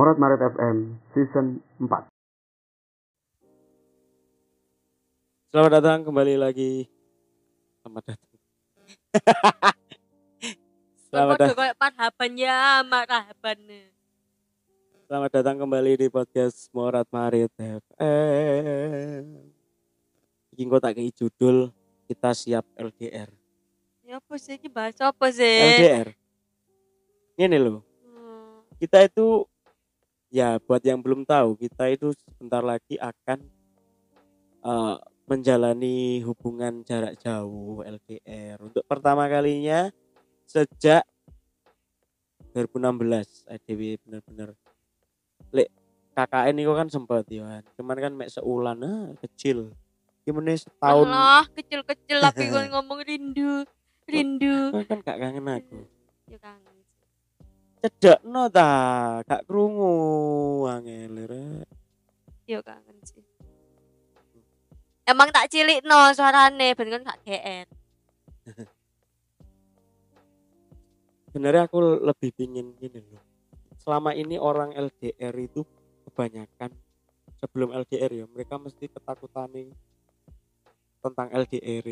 Morat Maret FM Season 4 Selamat datang kembali lagi. Selamat datang. Selamat, Padha da- koyo marhaban ya, marhaban. selamat datang kembali di podcast Morat Marit FM. Iki engko tak kei judul kita siap LDR. Ya apa sih iki bahas apa sih? LDR. Ini loh, Hmm, kita itu ya buat yang belum tahu, kita itu sebentar lagi akan eh, menjalani hubungan jarak jauh LDR untuk pertama kalinya sejak 2016 EDW bener-bener lek KKN itu kan sempat ya cuman kan mek seulan ah, kecil gimana setahun Alah, kecil-kecil tapi gue ngomong rindu. Rindu. kan gak kangen aku Ya kangen. Cedek no ta gak krungu angel rek. Ya kangen sih. Emang tak cilik no suarane ben kan gak GR. sebenarnya aku lebih pingin gini loh selama ini orang LDR itu kebanyakan sebelum LDR ya mereka mesti ketakutan tentang LDR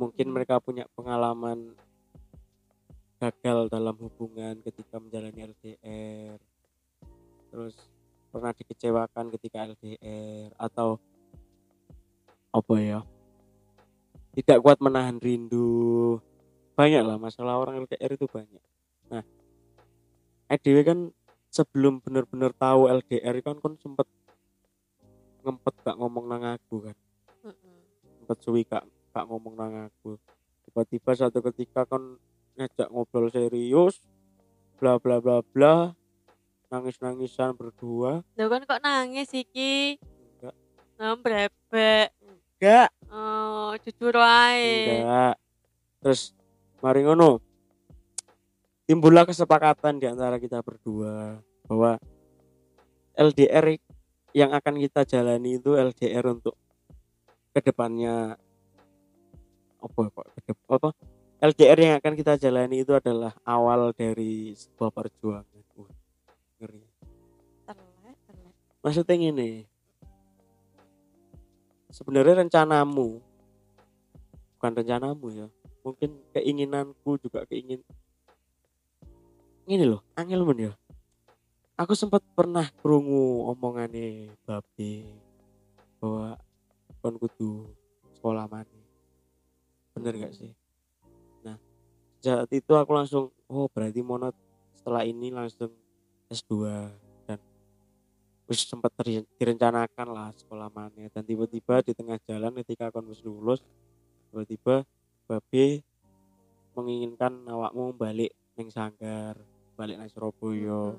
mungkin Hmm. mereka punya pengalaman gagal dalam hubungan ketika menjalani LDR terus pernah dikecewakan ketika LDR atau apa ya? Tidak kuat menahan rindu. Banyak lah masalah orang LDR itu banyak. Nah EDW kan sebelum benar-benar tahu LDR kan kan sempet ngempet gak ngomong nang aku kan. Sempet suwi gak, gak ngomong nang aku. Tiba-tiba satu ketika kan ngajak ngobrol serius bla bla bla bla nangis nangisan berdua Lho kan kok nangis iki? enggak Nah, brebek. enggak Oh, jujur wae. enggak terus mari ngono timbullah kesepakatan di antara kita berdua bahwa LDR yang akan kita jalani itu LDR untuk ke depannya apa kok kedep- apa LDR yang akan kita jalani itu adalah awal dari sebuah perjuangan. Wah, ngeri. Maksudnya gini. Sebenarnya rencanamu bukan rencanamu ya mungkin keinginanku juga keingin ini loh angel men ya. Aku sempat pernah kerungu omongannya babe bahwa kon kudu sekolah mana bener gak sih saat itu aku langsung oh berarti monot. Setelah ini langsung S2 dan wis sempat direncanakan lah sekolah mana dan tiba-tiba di tengah jalan ketika kon wis lulus tiba-tiba babe menginginkan awakmu balik neng sanggar balik nang Surabaya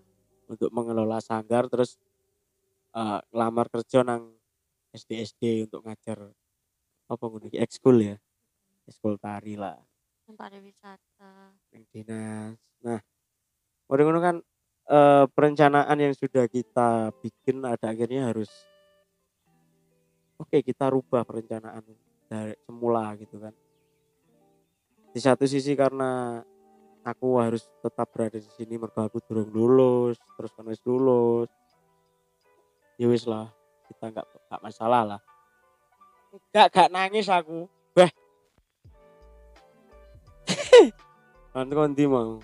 untuk mengelola sanggar terus eh, lamar kerja nang SD SD untuk ngajar apa ngono iki ekskul ya ekskul tari lah pariwisata. nang dinas. Nah mari ngono kan eh, perencanaan yang sudah kita bikin ada akhirnya harus oke kita rubah perencanaan dari semula gitu kan. Di satu sisi karena aku harus tetap berada di sini mergo aku durung lulus terus kan wis lulus. Ya lah kita nggak nggak masalah lah. Nggak nggak nangis aku kan kondi mau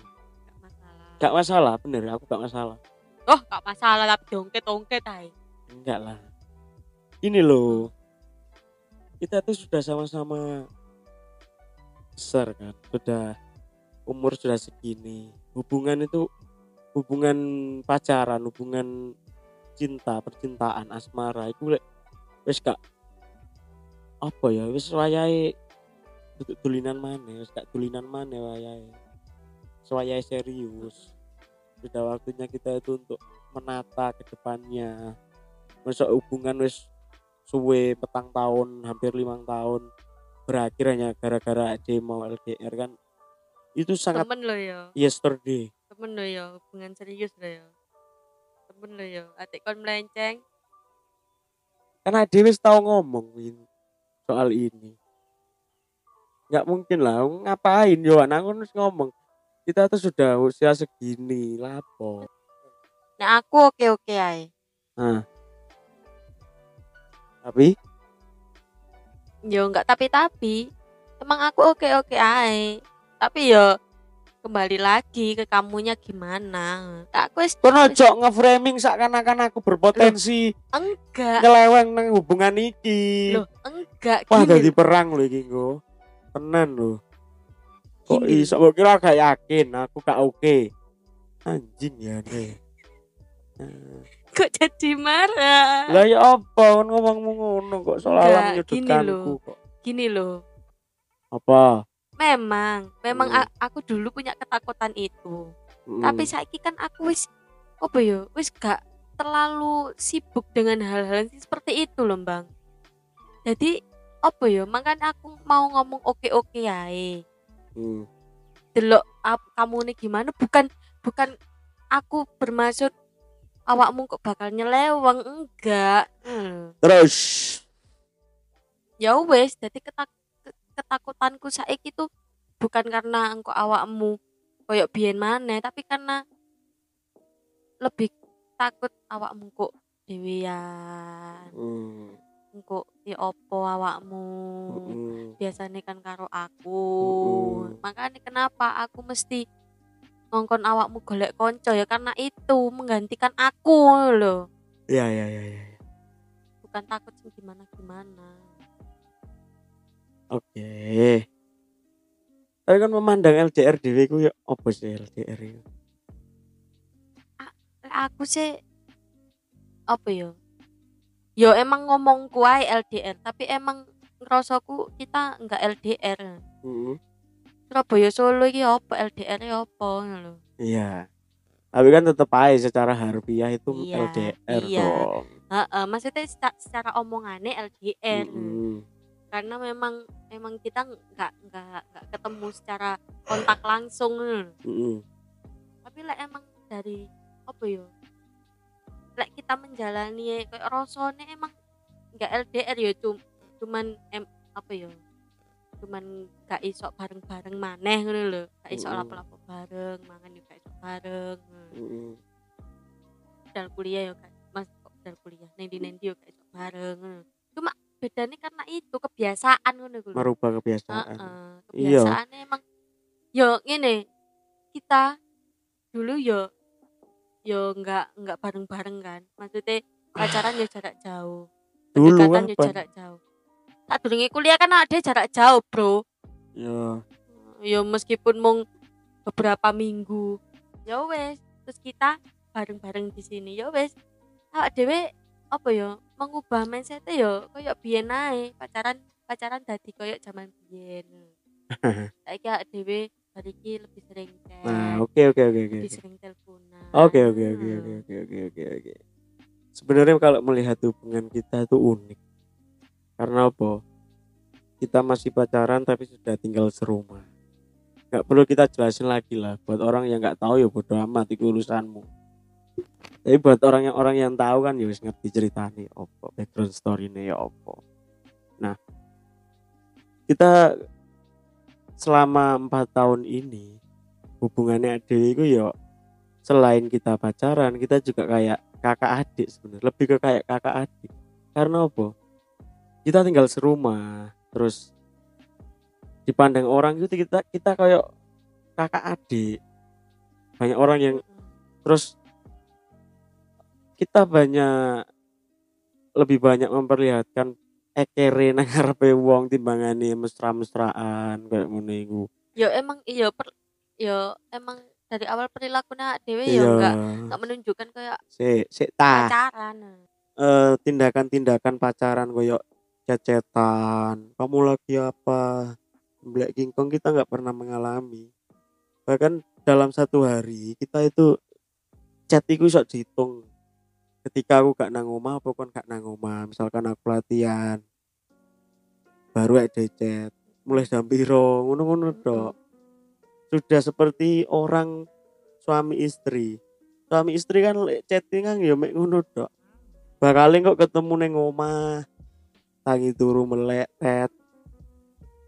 Gak masalah. Bener aku gak masalah. Oh, gak masalah tapi dongket-dongket ae. Enggak lah. Ini loh. Kita tuh sudah sama-sama besar kan. Sudah umur sudah segini. Hubungan itu hubungan pacaran, hubungan cinta, percintaan, asmara itu lek wis gak apa ya, wis wayahe duduk tulinan mana, wis gak tulinan mana wayahe. Wayahe serius. Sudah waktunya kita itu untuk menata ke depannya. Masa hubungan wis suwe petang tahun hampir limang tahun. Berakhir hanya gara-gara dia mau LDR kan. Itu sangat Temen lo ya. yesterday Temen lo ya, hubungan serius lo ya. Temen lo ya, atik kon melenceng. karena dia wis tahu ngomong soal ini. Nggak mungkin lah ngapain? Yo anak ngomong kita tuh sudah usia segini lapo Nek aku oke-oke ae. Nah. Tapi Yo enggak tapi-tapi. Emang aku oke-oke ae. Tapi yo kembali lagi ke kamunya gimana. Aku wis kono ojo nge-framing seakan-akan aku berpotensi enggak. nyeleweng nang hubungan iki. Loh, enggak Wah, dadi perang lho iki. Tenan lho. Kok iso kok kira gak yakin aku gak oke. Anjing ya nih. Kok jadi marah? Lah ya apa kon ngomongmu ngono kok seolah-olah Enggak, gini menyudutkanku kok. Gini loh. Apa? Memang, memang Hmm. aku dulu punya ketakutan itu. Mm. Tapi saiki kan aku wis apa ya? Wis gak terlalu sibuk dengan hal-hal seperti itu loh, Bang. Jadi apa ya? Makanya aku mau ngomong oke-oke ae. Hmm. Delok kamu nih gimana bukan bukan aku bermaksud awakmu kok bakal nyeleweng enggak. Hmm. Terus ya wes jadi ketak ke- ketakutanku saiki tuh bukan karena engkau awakmu koyok biyen maneh tapi karena lebih takut awakmu kok dewean hmm. engkau ya opo awakmu Hmm. Biasanya kan karo aku Mm-mm. makanya kenapa aku mesti ngongkon awakmu golek konco ya karena itu menggantikan aku loh Ya ya ya ya. ya. bukan takut sing gimana gimana Oke. Tapi kan memandang LDR dhewe ku ya apa sih LDR itu? Aku sih apa ya yo emang ngomong kuai LDR tapi emang ngerasaku kita enggak LDR Heeh. Surabaya Solo iki apa LDR ya apa lho Iya. Tapi kan tetap aja secara harfiah itu Iya, LDR iya. dong. heeh maksudnya seca- secara omongannya LDR Mm-mm. karena memang memang kita enggak enggak enggak ketemu secara kontak langsung lho. Mm-mm. tapi lek emang dari apa ya lek kita menjalani kayak rasane emang enggak LDR ya cum, cuman em, apa ya cuman gak iso bareng-bareng maneh ngono lho gak iso Mm. lapo-lapo bareng mangan juga iso bareng dal kuliah ya kan mas kok dal kuliah nendi nendi yo gak iso bareng ngono. cuma bedanya karena itu kebiasaan ngono kuwi lho. Merubah kebiasaan. Iya. kebiasaannya emang yo ngene kita dulu yo yo nggak nggak bareng bareng kan maksudnya pacaran yo jarak jauh Dulu pendekatan yo jarak jauh tak durunge kuliah kan ada jarak jauh bro Ya. yo meskipun mung beberapa minggu ya wes terus kita bareng bareng di sini ya wes awak dewe apa yo mengubah mindset yo koyo biyen ae pacaran pacaran dadi koyo zaman biyen saiki awak dhewe hari iki lebih sering chat Nah, oke oke oke oke. lebih sering teleponan Oke oke oke oke oke oke oke oke. Sebenarnya kalau melihat hubungan kita itu unik. Karena apa? Kita masih pacaran tapi sudah tinggal serumah. Gak perlu kita jelasin lagi lah. Buat orang yang nggak tahu ya bodo amat itu urusanmu. Tapi buat orang yang orang yang tahu kan ya wis ngerti ceritanya opo, background story-nya ya opo. Nah, kita selama empat tahun ini hubungannya Dewi itu ya selain kita pacaran kita juga kayak kakak adik sebenarnya lebih ke kayak kakak adik karena apa kita tinggal serumah terus dipandang orang itu kita kita kayak kakak adik banyak orang yang terus kita banyak lebih banyak memperlihatkan ekere nang ngarepe wong timbangane mesra-mesraan kayak ngono iku. yo emang iya per, yo emang dari awal perilakunya dewe Iya. yo enggak enggak menunjukkan kayak Sik, sik ta. pacaran Eh, tindakan-tindakan pacaran koyo cecetan. Kamu lagi apa? Black King Kong kita nggak pernah mengalami. Bahkan dalam satu hari kita itu chat iku iso dihitung. Ketika aku gak nang omah apa kon gak nang omah, misalkan aku latihan. Baru ada chat. Mulai jam piro, ngono-ngono dok. Sudah seperti orang suami istri. Suami istri kan chattingan ya mek ngono dok. Bakalin kok ketemu neng omah. Tangi turu melek tet.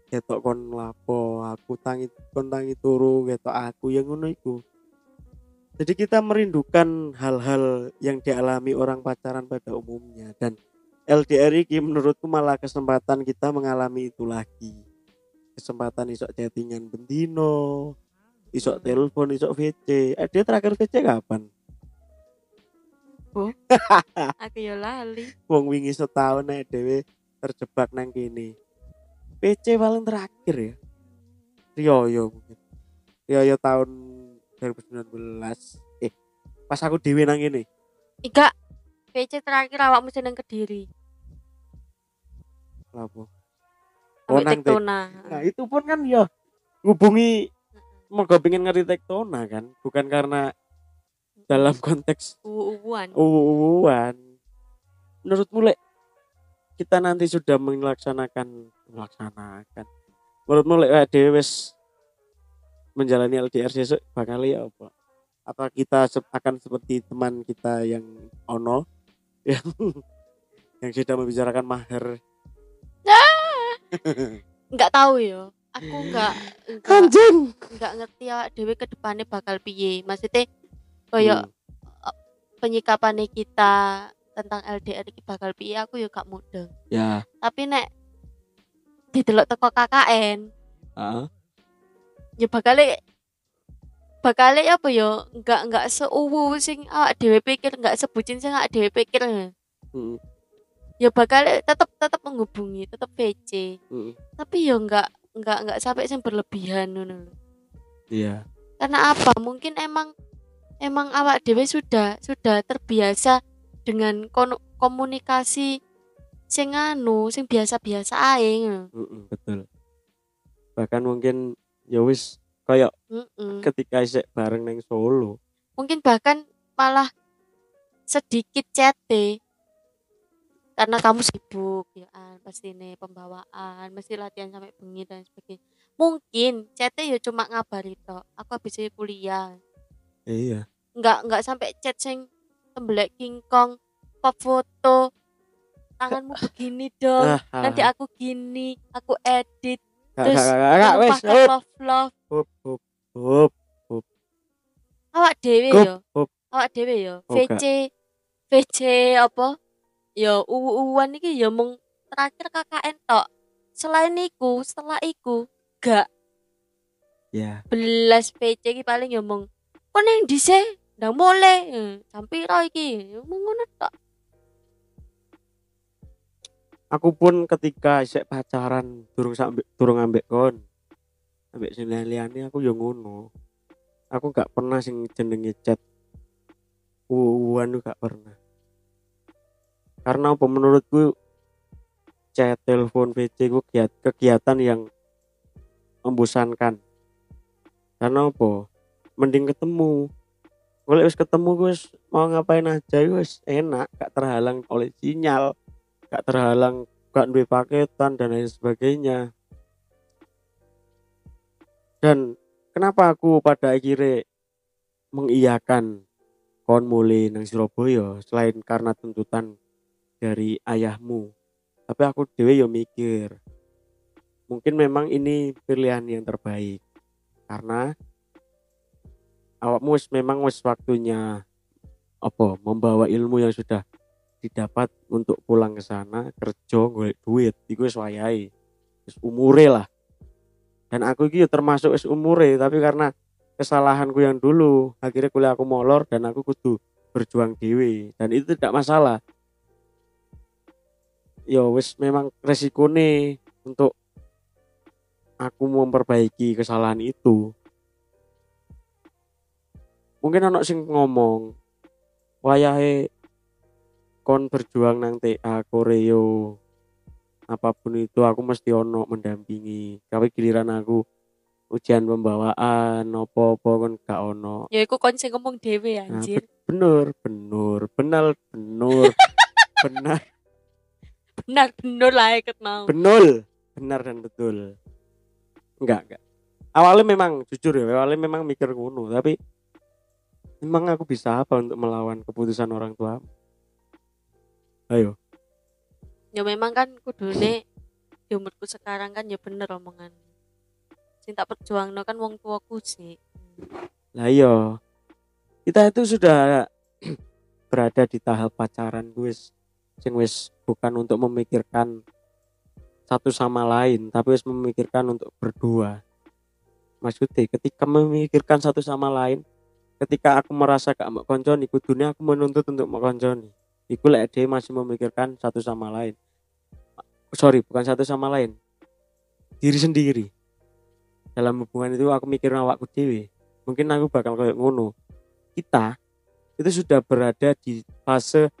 Ketok kon lapo, aku tangi kon tangi turu ketok aku yang ngono iku. jadi kita merindukan hal-hal yang dialami orang pacaran pada umumnya dan LDR ini menurutku malah kesempatan kita mengalami itu lagi. Kesempatan isok chattingan bendino isok telepon isok VC eh, dia terakhir VC kapan? Aku ya lali. Wong wingi setahun nek dhewe terjebak nang kene. PC paling terakhir ya. Rioyo mungkin. Rioyo tahun 2019 eh pas aku dewe nang kene. Ika PC terakhir awakmu seneng kediri. Lapo Oh, nang tektona. Nah itu pun kan ya ngubungi mergo pengen ngerti tektona kan bukan karena dalam konteks uwan uwan menurutmu lek kita nanti sudah melaksanakan melaksanakan. Menurutmu lek dhewe wis menjalani LDR sesuk bakal ya apa? Apa kita akan seperti teman kita yang ono yang yang sudah membicarakan mahar? Nggak tahu ya aku nggak anjing! nggak ngerti ya dewe ke depannya bakal piye. Maksudnya koyo Hmm, penyikapannya kita tentang LDR iki bakal piye aku ya gak mudeng ya. Tapi nek didelok teko KKN heeh. ya bakal bakal apa ya nggak nggak seuwu sing awak dhewe pikir nggak sebucin sing awak dhewe pikir. Heeh, ya bakal tetap tetap menghubungi tetap VC heeh. tapi ya nggak nggak nggak sampai yang berlebihan ngono lho. iya. Karena apa? Mungkin emang emang awak dewe sudah sudah terbiasa dengan komunikasi sing anu sing biasa-biasa ae ngono. heeh, betul. Bahkan mungkin ya wis kayak Mm-mm. ketika isek bareng neng Solo. Mungkin bahkan malah sedikit cete karena kamu sibuk ya kan pasti nih pembawaan mesti latihan sampai bengi dan sebagainya. Mungkin cete ya cuma ngabari tok aku habis kuliah. Iya. Nggak nggak sampai chat sing tembelek King Kong pop foto. Tanganmu begini dong Ah, nanti aku gini aku edit. Terus pakai love love. Awak dewe yo. awak dewe yo. Oh, VC VC apa? Yo uwan iki yo mung terakhir KKN tok. Selain iku setelah iku gak. Ya, belas VC iki paling yo mung. Kok neng dise ndang mulai eh, sampai ro iki ngono tok aku pun ketika isek pacaran durung sampe durung ambek kon. Ambek sing liyane aku yo ngono. Aku gak pernah sing jenenge chat. Uwan gak pernah. Karena apa menurutku chat, telepon, VC ku kegiat- kegiatan yang membosankan. Karena apa? Mending ketemu. Kalau wis ketemu gue wis mau ngapain aja wis enak, gak terhalang oleh sinyal, gak terhalang gak duwe paketan dan lain sebagainya. Dan kenapa aku pada akhirnya mengiyakan kon mulai nang Surabaya selain karena tuntutan dari ayahmu. Tapi aku dewe yo mikir mungkin memang ini pilihan yang terbaik karena awakmu wis memang wis waktunya apa membawa ilmu yang sudah didapat untuk pulang ke sana kerja golek duit iku wis wayahe wis umure lah. Dan aku ya termasuk wis umure tapi karena kesalahanku yang dulu akhirnya kuliah aku molor dan aku kudu berjuang dewe dan itu tidak masalah. Ya wis memang resiko nih untuk aku memperbaiki kesalahan itu mungkin anak sing ngomong wayahe kon berjuang nang TA Koreo apa pun itu aku mesti ono mendampingi. Tapi giliran aku ujian pembawaan opo-opo kon gak ono. Ya iku kon sing ngomong dhewe anjir. bener bener benar bener benar. Benar benar lah iket mau betul benar dan betul. Enggak enggak. Awalnya memang jujur ya awalnya memang mikir ngono tapi memang aku bisa apa untuk melawan keputusan orang tua? Ayo. Ya memang kan kudune di umurku sekarang kan ya bener omongan. Sing tak perjuangno kan wong tuaku sih. Lah iya. Kita itu sudah berada di tahap pacaran wis. Sing wis bukan untuk memikirkan satu sama lain tapi wis memikirkan untuk berdua. Maksudnya ketika memikirkan satu sama lain ketika aku merasa gak mau konconi kudunya aku menuntut untuk mau konconi. Iku lek dia masih memikirkan satu sama lain. Sorry bukan satu sama lain. Diri sendiri. Dalam hubungan itu aku mikirin awakku dewe mungkin aku bakal kayak ngono. Kita itu sudah berada di fase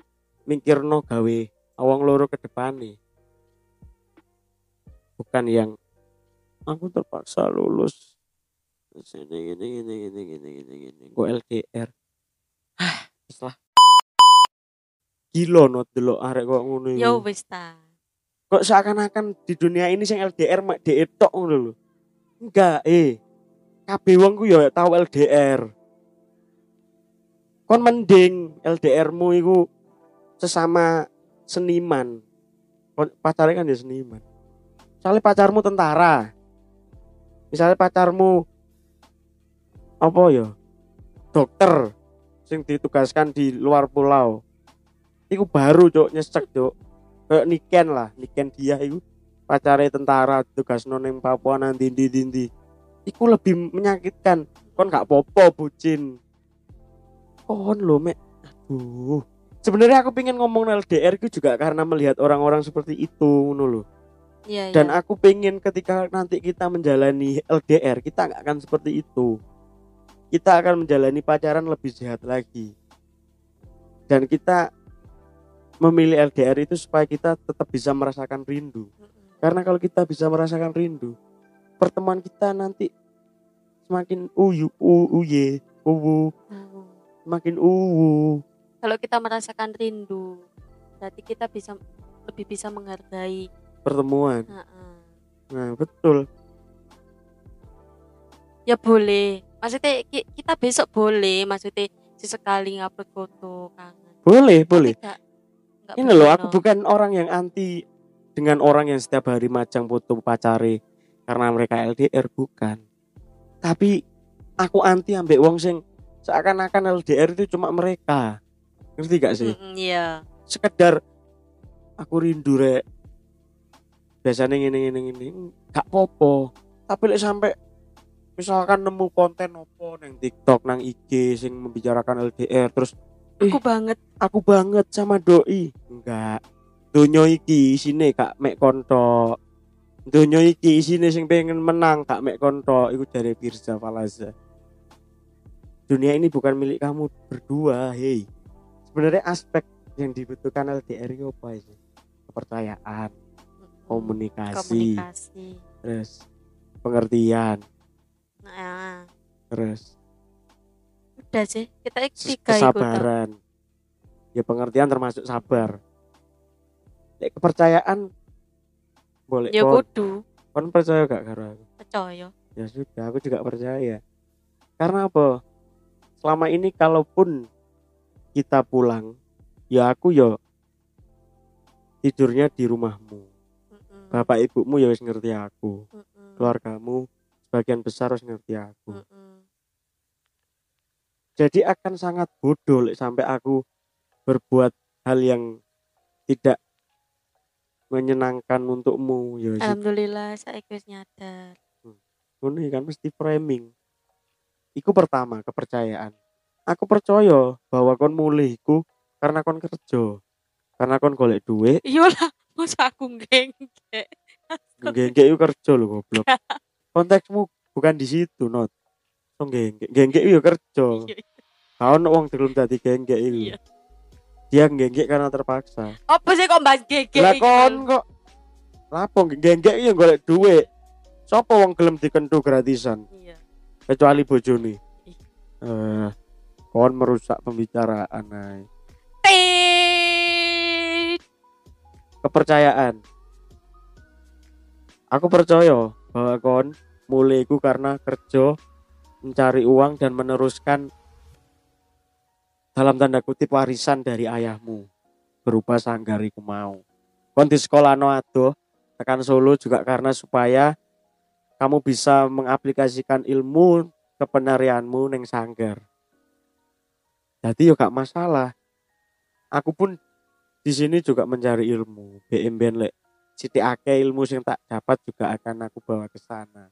mikirno gawe awang loro ke depan nih bukan yang aku terpaksa lulus Terus ini gini gini gini gini gini gini gue LDR ah lah gila not dulu arek kok ngono iku. Ya wis ta. kok seakan-akan di dunia ini sing LDR mak dhek tok ngono lho. Enggak, eh. Kabeh wong ku ya tau LDR. Kon mending LDR-mu iku sesama seniman. Kon pacarnya kan ya seniman. Misalnya pacarmu tentara. Misalnya pacarmu apa ya? Dokter sing ditugaskan di luar pulau. Iku baru cok nyesek cok kayak Niken lah Niken dia itu pacare tentara tugas noneng Papua nanti di dindi iku lebih menyakitkan. Kon gak popo bucin kon lo mek. Aduh. Sebenarnya aku pengen ngomong LDR itu juga karena melihat orang-orang seperti itu loh Iya, dan iya. aku pengen ketika nanti kita menjalani LDR kita nggak akan seperti itu kita akan menjalani pacaran lebih sehat lagi dan kita memilih LDR itu supaya kita tetap bisa merasakan rindu karena kalau kita bisa merasakan rindu pertemuan kita nanti semakin uyu u uye uwu Oh. semakin uwu Kalau kita merasakan rindu, berarti kita bisa lebih bisa menghargai. pertemuan Heeh. nah betul Ya boleh. Maksudnya ki- kita besok boleh, maksudnya sesekali ngupload foto kangen. boleh Tapi boleh nggak- nggak ini loh aku no. bukan orang yang anti dengan orang yang setiap hari macang foto pacare karena mereka LDR bukan tapi aku anti ambek wong sing seakan-akan LDR itu cuma mereka ngerti gak sih Mm-mm, Iya. sekedar aku rindu rek biasanya ngene ngene ngene gak popo tapi lek sampai misalkan nemu konten opo nang TikTok nang IG sing membicarakan LDR terus Eh. Aku banget. aku banget sama doi. Enggak. Donyo iki isine gak mek konto. Donyo iki isine sing pengen menang gak mek konto. Iku dari Firza Falaza. Dunia ini bukan milik kamu berdua hei. Sebenarnya aspek yang dibutuhkan LDR itu apa sih? Kepercayaan komunikasi, Komunikasi. terus pengertian terus udah sih. Kita tiga kesabaran ya pengertian termasuk sabar Lek kepercayaan boleh Ya kon, kudu kon percaya gak karo aku percaya. ya sudah aku juga percaya karena apa selama ini kalaupun kita pulang ya aku ya tidurnya di rumahmu Mm-mm. bapak ibumu ya wis ngerti aku Mm-mm. keluargamu sebagian besar wis ngerti aku Mm-mm. Jadi akan sangat bodoh sampai aku berbuat hal yang tidak menyenangkan untukmu ya Alhamdulillah saya wis nyadar. ngono iki kan mesti framing. Iku pertama kepercayaan. Aku percaya bahwa kon mulih iku karena kon kerja karena kon golek duit. Iya lah, masa aku ngenggek. genggek iku kerja lho goblok. Konteksmu bukan di situ not so genggek genggek ya kerja kau ono wong belum tadi genggek Iya. dia genggek karena terpaksa Apa sih kok bahas gege? lah kon kok lapo genggek ya golek duit Sopo wong gelem dikentu gratisan Iya. kecuali bojone. Eh, kon merusak pembicaraan ay. Tit. Kepercayaan. Aku percaya bahwa kon mulai iku karena kerja mencari uang dan meneruskan dalam tanda kutip warisan dari ayahmu berupa sanggar iku mau. Kon di sekolah no adoh tekan Solo juga karena supaya kamu bisa mengaplikasikan ilmu kepenarianmu neng sanggar. jadi yo gak masalah aku pun di sini juga mencari ilmu BM lek siti akeh ilmu yang tak dapat juga akan aku bawa ke sana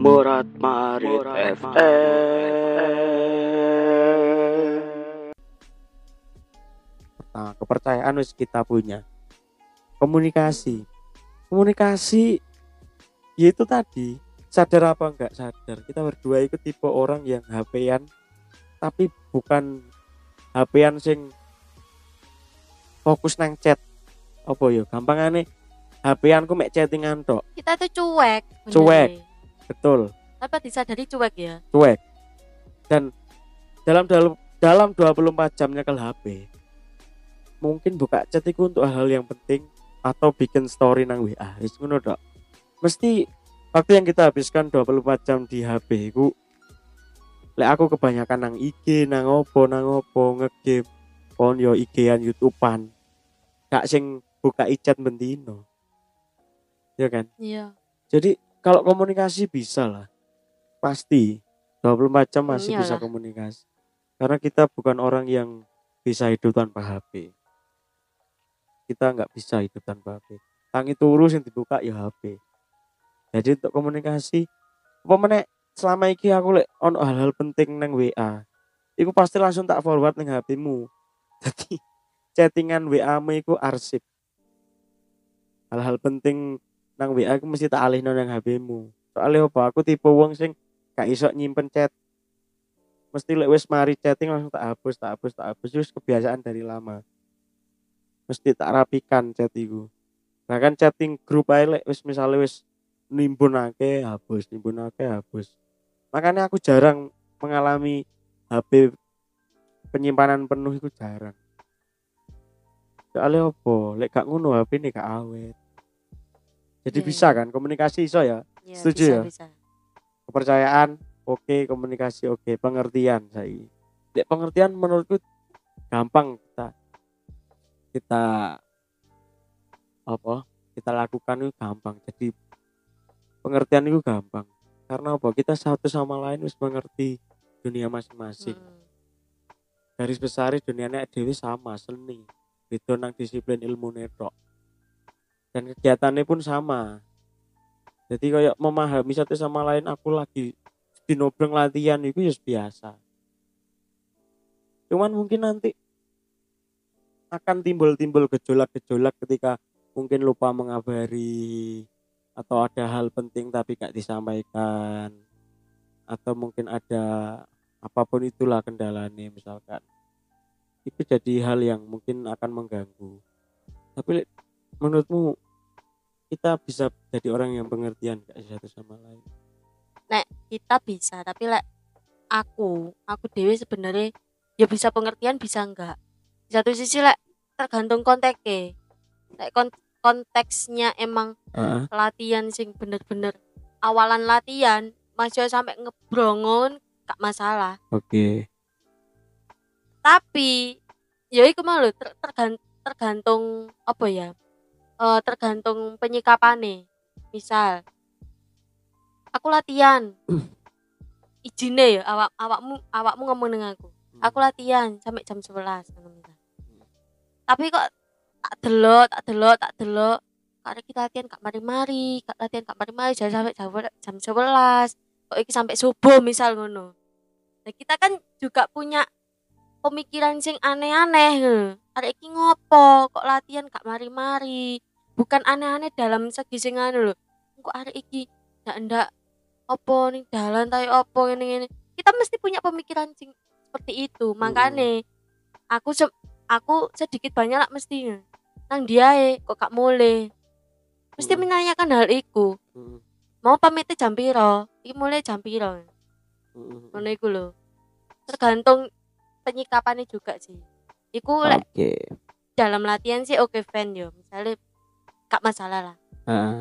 Murat Marit FM. Pertama, kepercayaan wis kita punya. Komunikasi. Komunikasi ya itu tadi, sadar apa enggak sadar. Kita berdua itu tipe orang yang HP-an tapi bukan HP-an sing fokus nang chat. Apa ya? Gampangane HP-an ku mek chattingan tok. kita tuh cuek bener Cuek. Betul. tanpa disadari cuek ya? Cuek. Dan dalam dalam dalam 24 jam nyekel HP mungkin buka chat itu untuk hal yang penting atau bikin story nang WA ngono tok. Mesti waktu yang kita habiskan 24 jam di HP ku lek aku kebanyakan nang IG nang opo nang opo ngegame kon yo IG-an YouTubean gak sing buka chat bendino ya kan? Iya. Jadi kalau komunikasi bisa lah. Pasti 24 jam masih bisa Iyalah. komunikasi. Karena kita bukan orang yang bisa hidup tanpa HP. Kita nggak bisa hidup tanpa HP. Tangi turu yang dibuka ya HP. Jadi untuk komunikasi apa selama iki aku lek ono hal-hal penting nang WA. Iku pasti langsung tak forward nang HP-mu. Jadi chattingan WA-mu iku arsip. Hal-hal penting nang WA aku mesti tak alihno nang HP-mu. Soalnya apa? Aku tipe wong sing gak iso nyimpen chat. Mesti lek wis mari chatting langsung tak hapus, tak hapus, tak hapus. Wis kebiasaan dari lama. Mesti tak rapikan chat iku. Bahkan chatting grup ae lek wis misale wis nimbun akeh hapus, nimbun akeh hapus. Makanya aku jarang mengalami HP penyimpanan penuh itu jarang. Soalnya apa? Lek gak ngono HP ini gak awet. Jadi Iya, bisa iya. kan komunikasi iso ya. Iya, Setuju bisa, ya? bisa. Kepercayaan oke, komunikasi oke, pengertian saya. Dek pengertian menurutku gampang kita kita apa? Kita lakukan itu gampang. Jadi pengertian itu gampang. Karena apa? Kita satu sama lain wis mengerti dunia masing-masing. Hmm. Garis besar dunianya dewi sama seni. Beda nang disiplin ilmu netok. Dan kegiatannya pun sama. Jadi kayak memahami satu sama lain aku lagi di nobreng latihan itu ya biasa. Cuman mungkin nanti akan timbul-timbul gejolak-gejolak ketika mungkin lupa mengabari atau ada hal penting tapi gak disampaikan atau mungkin ada apa pun itulah kendalanya misalkan itu jadi hal yang mungkin akan mengganggu tapi menurutmu kita bisa jadi orang yang pengertian gak satu sama lain? Kita bisa tapi lek aku aku dewi sebenarnya ya bisa pengertian bisa enggak di satu sisi lek tergantung konteknya. Lek kon- konteksnya emang Heeh. latihan sing bener-bener awalan latihan masih sampai ngebrongon gak masalah. Oke. Tapi ya iku mau lho ter- tergan- tergantung apa ya Eh tergantung penyikapannya. Misal aku latihan. Izine ya awak awakmu awakmu ngomong dengan aku. Aku latihan sampai jam 11 ngono misal. tapi kok tak delok tak delok tak delok. Karena kita latihan gak mari-mari gak latihan gak mari-mari jadi sampai jam, jam 11 kok iki sampai subuh misal ngono. Nah, kita kan juga punya pemikiran sing aneh-aneh. Arek iki ngopo kok latihan gak mari-mari bukan aneh-aneh dalam segi sing anu lho. Kok arek iki ndak ndak opo ning dalan tayo opo ngene ngene kita mesti punya pemikiran sing seperti itu. Makane aku se- aku sedikit banyak lah mesti nang dia kok gak mulai. Mesti Hmm. menanyakan hal iku. Mm, mau pamitnya jam piro? Iki mulai jam piro? Mm, mm. ngono iku lho. Tergantung penyikapannya juga sih. Iku lek oke. dalam latihan sih oke fan yo. Misalnya gak masalah lah. Heeh.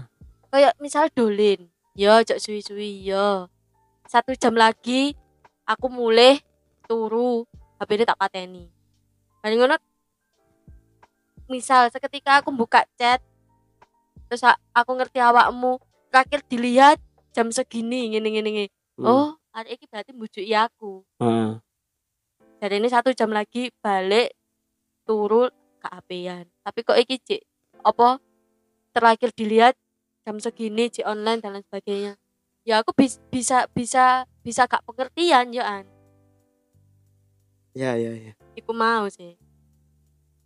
kayak misal dolin. Yo cok suwi-suwi yo satu jam lagi aku mulai turu. HP ini tak pateni. Mari ngono. Misal seketika aku buka chat terus aku ngerti awakmu terakhir dilihat jam segini ngene ngene ngene. Hmm. oh hari ini berarti bujuki aku. Heeh. jadi ini satu jam lagi balik turun ke apean. Tapi kok iki cik? Apa terakhir dilihat jam segini cik online dan lain sebagainya. Ya aku bis- bisa bisa bisa gak pengertian ya an. Ya ya ya. Iku mau sih.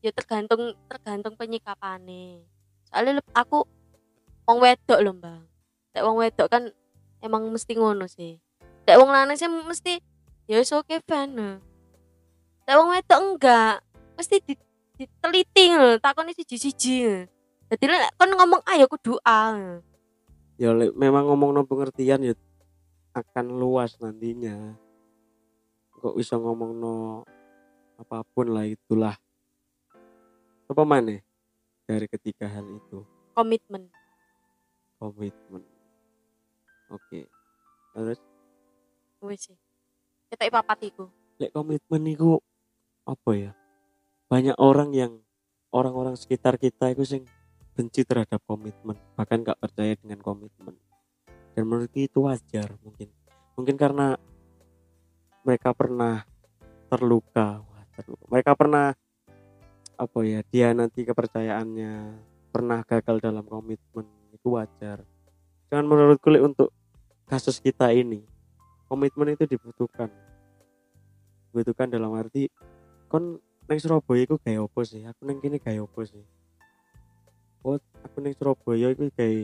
Ya tergantung tergantung penyikapane soalnya aku wong wedok loh bang Nek wong wedok kan emang mesti ngono sih. Nek wong lanang sih mesti ya oke fan Nek wong wedok enggak mesti di, diteliti lho. Takoni siji-siji jadi lek kon ngomong ayo kudu A. Ya lek memang ngomong no pengertian ya akan luas nantinya. Kok bisa ngomong no apa pun lah itulah. Apa mana dari ketiga hal itu? Komitmen. Komitmen. Oke. Terus? Wis sih. Kita papat iku. Lek komitmen itu apa ya? Banyak orang yang orang-orang sekitar kita itu sing benci terhadap komitmen bahkan nggak percaya dengan komitmen. Dan menurutku itu wajar mungkin. Mungkin karena mereka pernah terluka Wah, terluka. mereka pernah apa ya dia nanti kepercayaannya pernah gagal dalam komitmen itu wajar. Jangan menurutku lek untuk kasus kita ini komitmen itu dibutuhkan. Dibutuhkan dalam arti kon neng Surabaya iku gawe apa sih? Aku neng kene gawe apa sih oh aku neng Surabaya iku gawe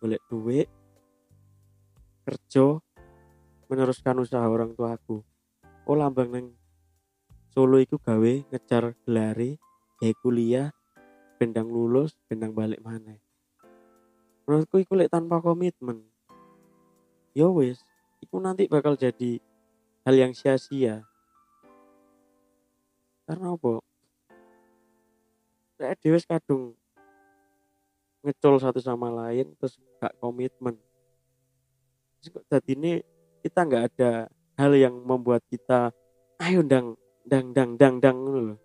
golek duit kerja meneruskan usaha orang tua aku oh lambang neng Solo iku gawe ngejar gelari gawe kuliah bendang lulus bendang balik mana menurutku iku lek tanpa komitmen ya wis iku nanti bakal jadi hal yang sia-sia. Karena apa? Dhewe wis kadung ngecol satu sama lain terus gak komitmen. Kok ini kita nggak ada hal yang membuat kita ayo dang dang dang dang dang loh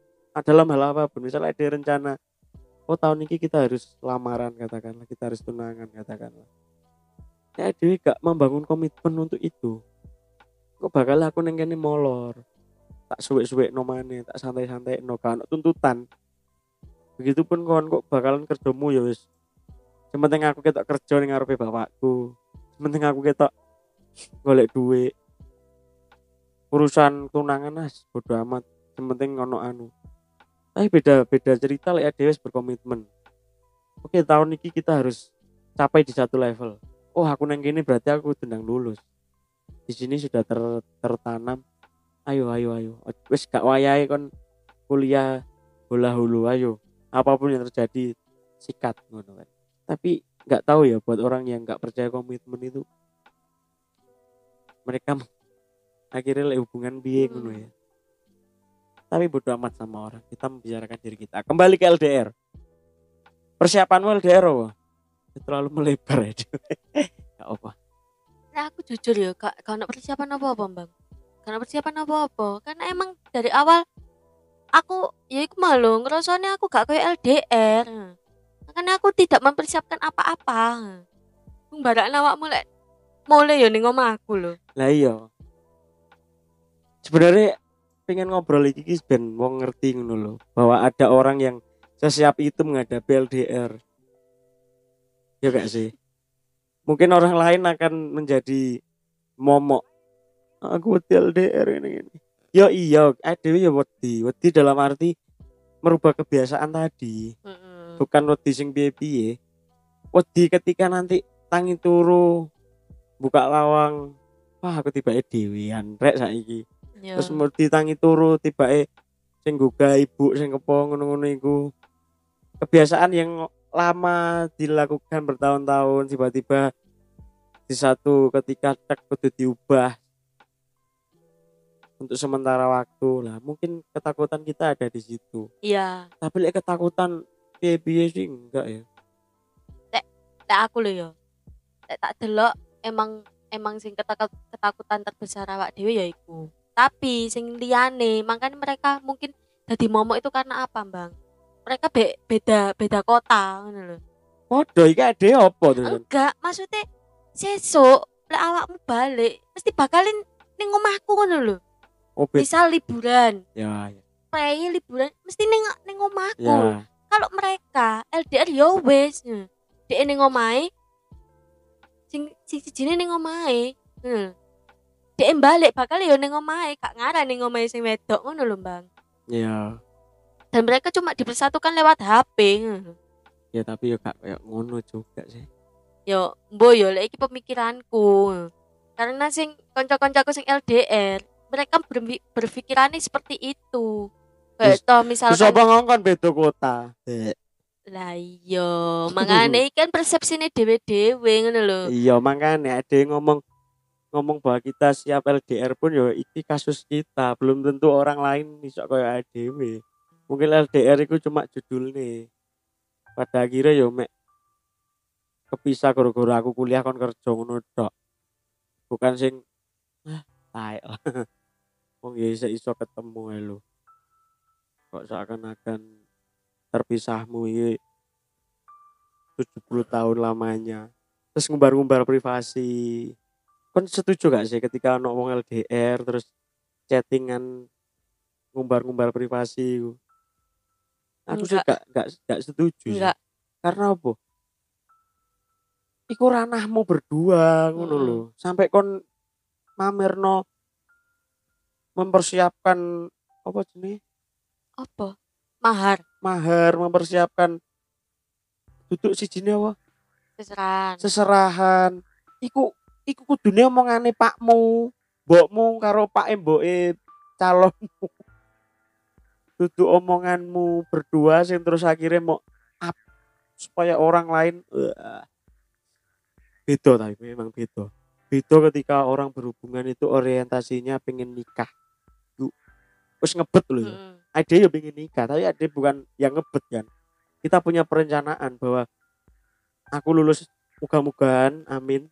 dalam hal apa pun misalnya ada rencana oh tahun ini kita harus lamaran katakanlah kita harus tunangan katakanlah. Ya dewi gak membangun komitmen untuk itu kok bakal aku neng kene molor? Tak suwek-suwek no maneh, tak santai-santai no kan tuntutan. Begitupun kon kok bakalan kerjamu ya wis sementing aku ketok kerja ning ngarepe bapakku. Sementing aku ketok golek duit. Urusan tunangan as bodo amat. Sementing ngono anu. Tapi beda beda cerita lek dhewe wis berkomitmen. Oke tahun ini kita harus capai di satu level. Oh aku neng gini berarti aku tendang lulus. Di sini sudah ter, tertanam. Ayo ayo ayo. Wis gak wayahe kon kuliah bola hulu ayo apa pun yang terjadi sikat ngono kan tapi nggak tahu ya buat orang yang nggak percaya komitmen itu mereka akhirnya hubungan biye Hmm. ya tapi bodo amat sama orang kita membicarakan diri kita kembali ke LDR persiapanmu LDR apa? terlalu melebar ya nggak apa Nah, aku jujur ya, gak, gak ada persiapan apa-apa, Bang. Gak ada persiapan apa-apa. Karena emang dari awal aku ya iku malu ngerasanya aku gak kayak LDR. Makanya aku tidak mempersiapkan apa-apa. Barak awakmu lek mulai ya ning omahku lho. lah iya. Sebenarnya pengen ngobrol iki iki ben wong ngerti ngono lho bahwa ada orang yang sesiap itu menghadapi LDR ya gak sih? Mungkin orang lain akan menjadi momok. Aku wedi LDR ini ini. Ya iya ada ya wedi. Wedi dalam arti merubah kebiasaan tadi. Heeh. Bukan wedi sing piye-piye. Wedi ketika nanti tangi turu buka lawang wah aku tiba dewean rek saiki. Ya. terus wedi tangi turu tiba sing gugah ibu sing kepo ngono-ngono iku. Kebiasaan yang lama dilakukan bertahun-tahun tiba-tiba di satu ketika tek kudu diubah. Untuk sementara waktu lah. Mungkin ketakutan kita ada di situ. Iya, tapi lek ketakutan piye-piye sih enggak ya lek aku lho ya. Lek tak delok emang emang sing ketakut, ketakutan terbesar awak dhewe ya iku. Tapi sing liyane, makanya mereka mungkin jadi momok itu karena apa, Bang? Mereka be- beda beda kota ngono lho. Podo iki ade apa terus? enggak maksudnya sesuk lek awakmu balik mesti bakalin ning omahku ngono lho Oh, misal liburan ya, ya. prei liburan mesti ning ning omahku Ya. Kalau mereka LDR yo wis dhek ning omahe sing sing sijine ning omahe hmm. dhek balik bakal yo ning omahe gak ngarah ning omahe sing wedok ngono lho Bang Ya. dan mereka cuma dipersatukan lewat HP ngono. Ya tapi ya gak kayak ngono juga sih. yo mbo yo lek iki pemikiranku karena sing kanca-kancaku sing LDR mereka berpikirannya seperti itu Terus- toh Terus misalkan apa ngongkon beda kota? lah iya makanya kan persepsinya dewe-dewe ngono lho. Iya makanya ada yang ngomong ngomong bahwa kita siap LDR pun ya iki kasus kita. Belum tentu orang lain iso kayak ADW mungkin LDR itu cuma judul nih pada akhirnya yo mek kepisah gara-gara aku kuliah kon kerja ngono tok. Bukan sing ah taek wong ya iso iso ketemu ae lho kok seakan-akan terpisahmu iki 70 tahun lamanya. Terus ngumbar-ngumbar privasi. Kon setuju gak sih ketika ono wong LDR terus chattingan ngumbar-ngumbar privasi ku? aku sih gak, gak, gak setuju sih. enggak. Karena apa? Iku ranahmu berdua ngono lho. Sampai kon mamerno mempersiapkan apa jenis apa? Mahar. Mahar mempersiapkan duduk si apa? Seserahan. Seserahan. Iku iku kudune omongane pakmu mbokmu karo pak mboke calonmu. Duduk omonganmu berdua sing terus akhirnya mau up supaya orang lain Wah. beda tapi memang beda. Beda ketika orang berhubungan itu orientasinya pengen nikah. Terus ngebet loh ya. Mm-mm. Ada yang pengen nikah tapi ada bukan yang ngebet kan. Kita punya perencanaan bahwa aku lulus muga-mugaan amin.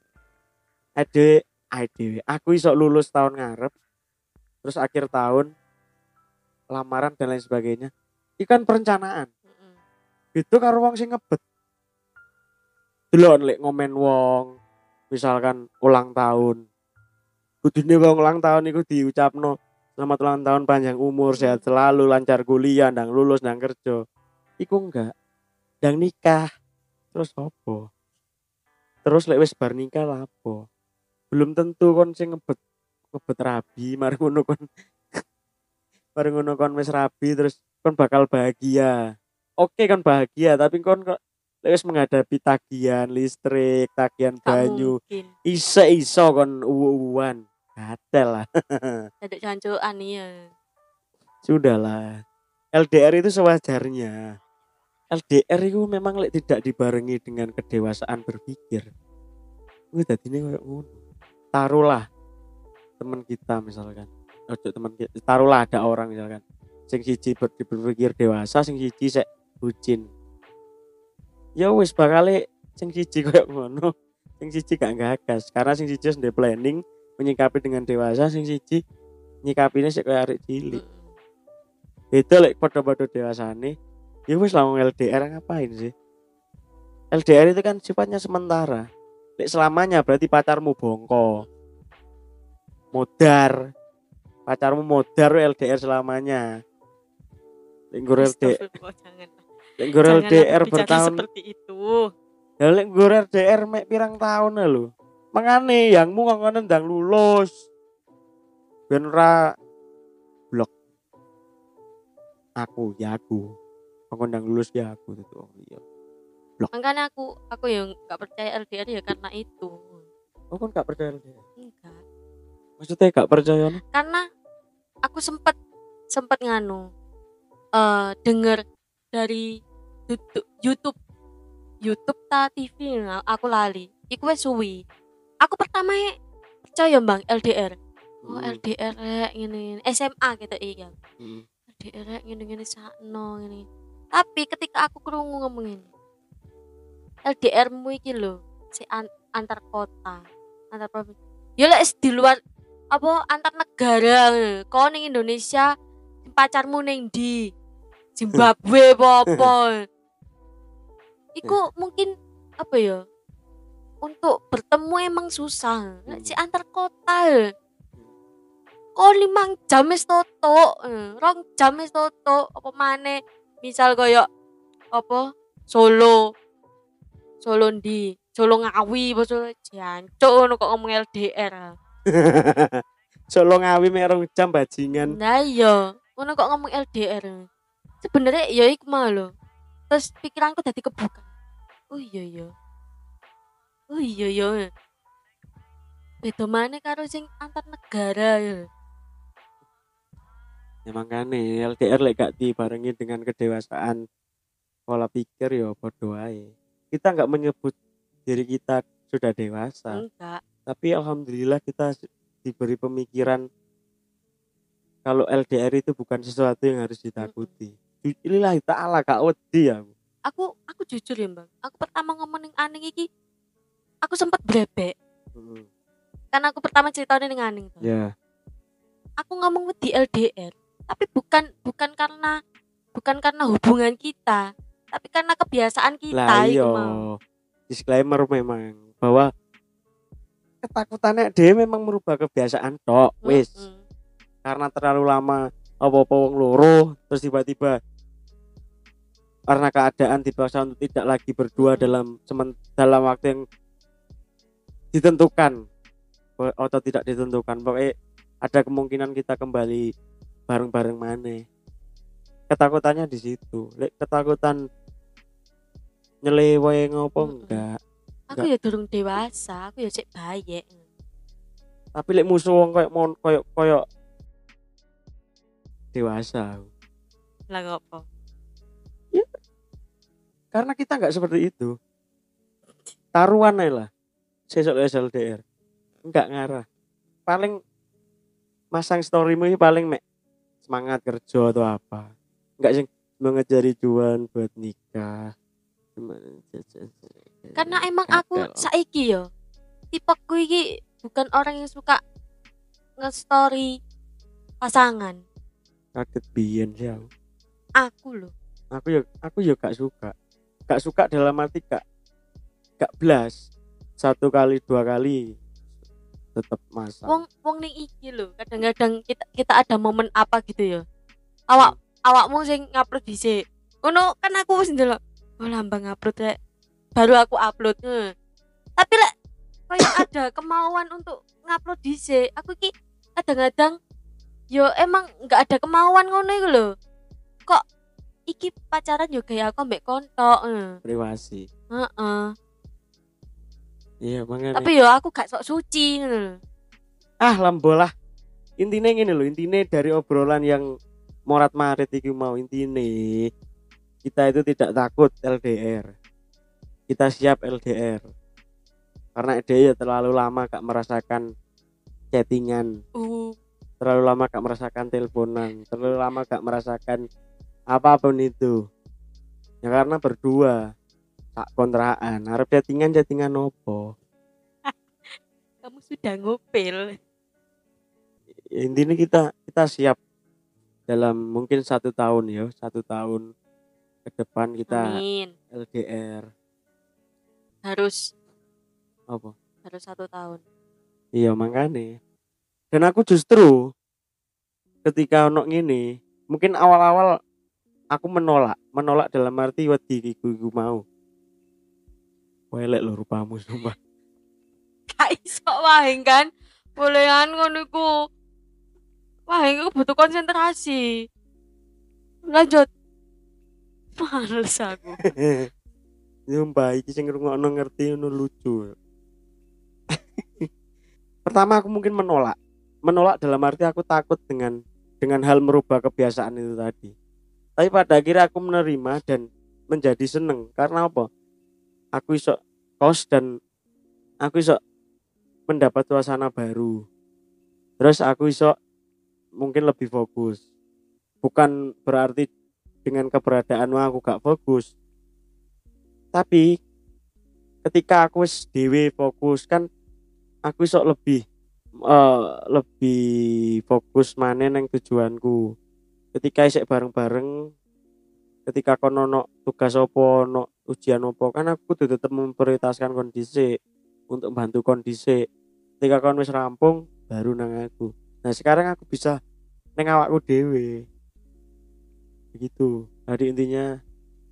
Ada ada aku iso lulus tahun ngarep terus akhir tahun lamaran dan lain sebagainya. Ikan perencanaan. Itu karo wong sing ngebet. Delok lek ngomen wong misalkan ulang tahun. Kudune wong ulang tahun iku diucapno selamat ulang tahun panjang umur sehat selalu lancar kuliah ndang lulus ndang kerja. Iku enggak. Ndang nikah. Terus apa? Terus lek wis bar nikah lah apa? Belum tentu kon sing ngebet ngebet rabi mari ngono kon. Mari ngono kon wis rabi terus kon bakal bahagia. Oke kan bahagia tapi kon kok lek wis menghadapi tagihan listrik tagihan banyu mungkin. iso iso kon uwu-uwan gatel lah ada cancuan iya Sudahlah. LDR itu sewajarnya. LDR itu memang lek tidak dibarengi dengan kedewasaan berpikir. Gue tadi ini kayak ngono. Taruhlah teman kita misalkan. Ojo teman kita. Taruhlah ada orang misalkan. Sing siji ber- berpikir dewasa, sing siji sek bucin. Ya wis bakal sing siji kayak ngono. Sing siji gak gagas karena sing siji sudah planning menyikapi dengan dewasa, sing siji nyikapinya sik kayak arek cilik. Itu lek pada-pada dewasane ya wis langsung LDR ngapain sih? LDR itu kan sifatnya sementara. Lek selamanya berarti pacarmu bongko. Modar. Pacarmu modar LDR selamanya. Lek nggur LDR Astagfirullah, jangan. lek nggur Janganlah LDR bertahun seperti itu. Ya lek LDR mek pirang tahun lho mangane yangmu ngomong ndang lulus. Ben ora blok. Aku ya aku. Ngomong ndang lulus ya aku itu oh iya makanya aku aku yang nggak percaya LDR ya karena itu. Oh kan gak percaya LDR? enggak. Maksudnya gak percaya no? karena aku sempet sempet nganu eh denger dari YouTube YouTube YouTube ta TV aku lali. Iku wis suwi aku pertama percaya bang LDR oh Hmm, LDR rek ngene SMA gitu iya. Hmm. LDR ngene ngene sakno ngene tapi ketika aku krungu ngomongin LDR mu iki lho si an- antar kota antar provinsi. Ya lek di luar apa antar negara ngono. kau ning Indonesia pacarmu ning di Zimbabwe apa iku mungkin apa ya untuk bertemu emang susah. Nek si antar kota kok limang jam wis toto eh, rong jam wis toto apa mana misal koyo apa? Solo. Solo ndi? Solo ngawi Solo? Jancuk ngono kok ngomong LDR Solo ngawi mek rong jam bajingan. Nah iya, ngono kok ngomong LDR. Sebenarnya ya iku mah lho. Terus pikiranku dadi kebuka. Oh iya iya. Oh iya iya. Beda mana karo sing antar negara ya. Ya makanya LDR lek gak dibarengi dengan kedewasaan pola pikir ya podo ae. Kita nggak menyebut diri kita sudah dewasa, Enggak. tapi alhamdulillah kita diberi pemikiran kalau LDR itu bukan sesuatu yang harus ditakuti. Ju- Lillahi ta'ala kak wedi ya. Aku aku jujur ya, Bang. Aku pertama ngomong ning Aning iki aku sempat brebek. Mm, Karena aku pertama ceritanya ning Aning tuh. Ya, Aku ngomong di LDR, tapi bukan bukan karena bukan karena hubungan kita, tapi karena kebiasaan kita lah mau. Disclaimer memang bahwa ketakutannya dia memang merubah kebiasaan tok, wis. Mm-mm. karena terlalu lama apa-apa wong loro terus tiba-tiba karena keadaan dipaksa untuk tidak lagi berdua dalam dalam waktu yang ditentukan. Atau tidak ditentukan. Pokoknya ada kemungkinan kita kembali bareng-bareng mana. Ketakutannya di situ. Lek ketakutan nyelewe ngopo enggak. Aku ya durung dewasa, aku ya cek bayek. tapi lek musuh wong koyo mon koyo koyo dewasa. Lah ngopo? karena kita nggak seperti itu. Taruhan lah sesok SLDR nggak ngarah. Paling masang storymu ini paling mek semangat kerja atau apa. Nggak sih mengejari juan buat nikah. Karena emang aku saiki yo tipeku iki bukan orang yang suka nge-story pasangan. kaget biyen sih aku. Aku loh. aku ya aku ya gak suka. Gak suka dalam arti gak gak belas satu kali dua kali tetap masang Wong wong ning iki lho, kadang-kadang kita kita ada momen apa gitu ya. Awak awakmu sing ngupload dhisik. Ngono kan aku wis ndelok. Oh lambang upload rek. Baru aku upload. Hmm. Tapi lek kayak ada kemauan untuk ngupload dhisik. Aku ki kadang-kadang yo emang nggak ada kemauan ngono iku lho. Kok iki pacaran yo kayak aku ambek kontok. Hmm. privasi Heeh. Iya makanya Tapi yo aku gak sok suci ngono lho. ah lambolah. Intinya gini loh intinya dari obrolan yang morat marit iki mau. Intinya kita itu tidak takut LDR kita siap LDR karena dia ya terlalu lama gak merasakan chattingan. Uh, terlalu lama gak merasakan teleponan. Terlalu lama gak merasakan apa pun itu. Ya karena berdua tak kontraan harap chattingan chattingan opo kamu sudah ngupil. Ya, intinya kita kita siap dalam mungkin satu tahun ya satu tahun ke depan kita Amin. LDR Harus apa harus satu tahun. iya makanya dan aku justru ketika ono ngene mungkin awal-awal aku menolak menolak dalam arti wedi iku mau Welek lho rupamu sumpah Gak iso wae kan. Bolehan ngono iku. Wah, iku butuh konsentrasi. Lanjut. Males aku. Sumpah iki sing ngrungokno ngerti ngono lucu. Pertama aku mungkin menolak. Menolak dalam arti aku takut dengan dengan hal merubah kebiasaan itu tadi. Tapi pada akhirnya aku menerima dan menjadi seneng karena apa? Aku iso kos dan aku iso mendapat suasana baru. Terus aku iso mungkin lebih fokus. Bukan berarti dengan keberadaanmu aku gak fokus, tapi ketika aku wis dhewe fokus kan aku iso lebih eh, lebih fokus mana neng tujuanku ketika isek bareng-bareng ketika kono ono tugas opo ono ujian opo? Kan aku tuh tetap memprioritaskan kondisi untuk bantu kondisi. Ketika kon wis rampung baru nang aku. Nah sekarang aku bisa neng awakku dewe begitu. Jadi intinya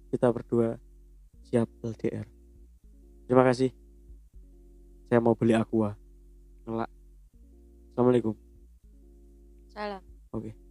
kita berdua siap LDR terima kasih. Saya mau beli aqua. Ngelak. Assalamualaikum. Salam. Oke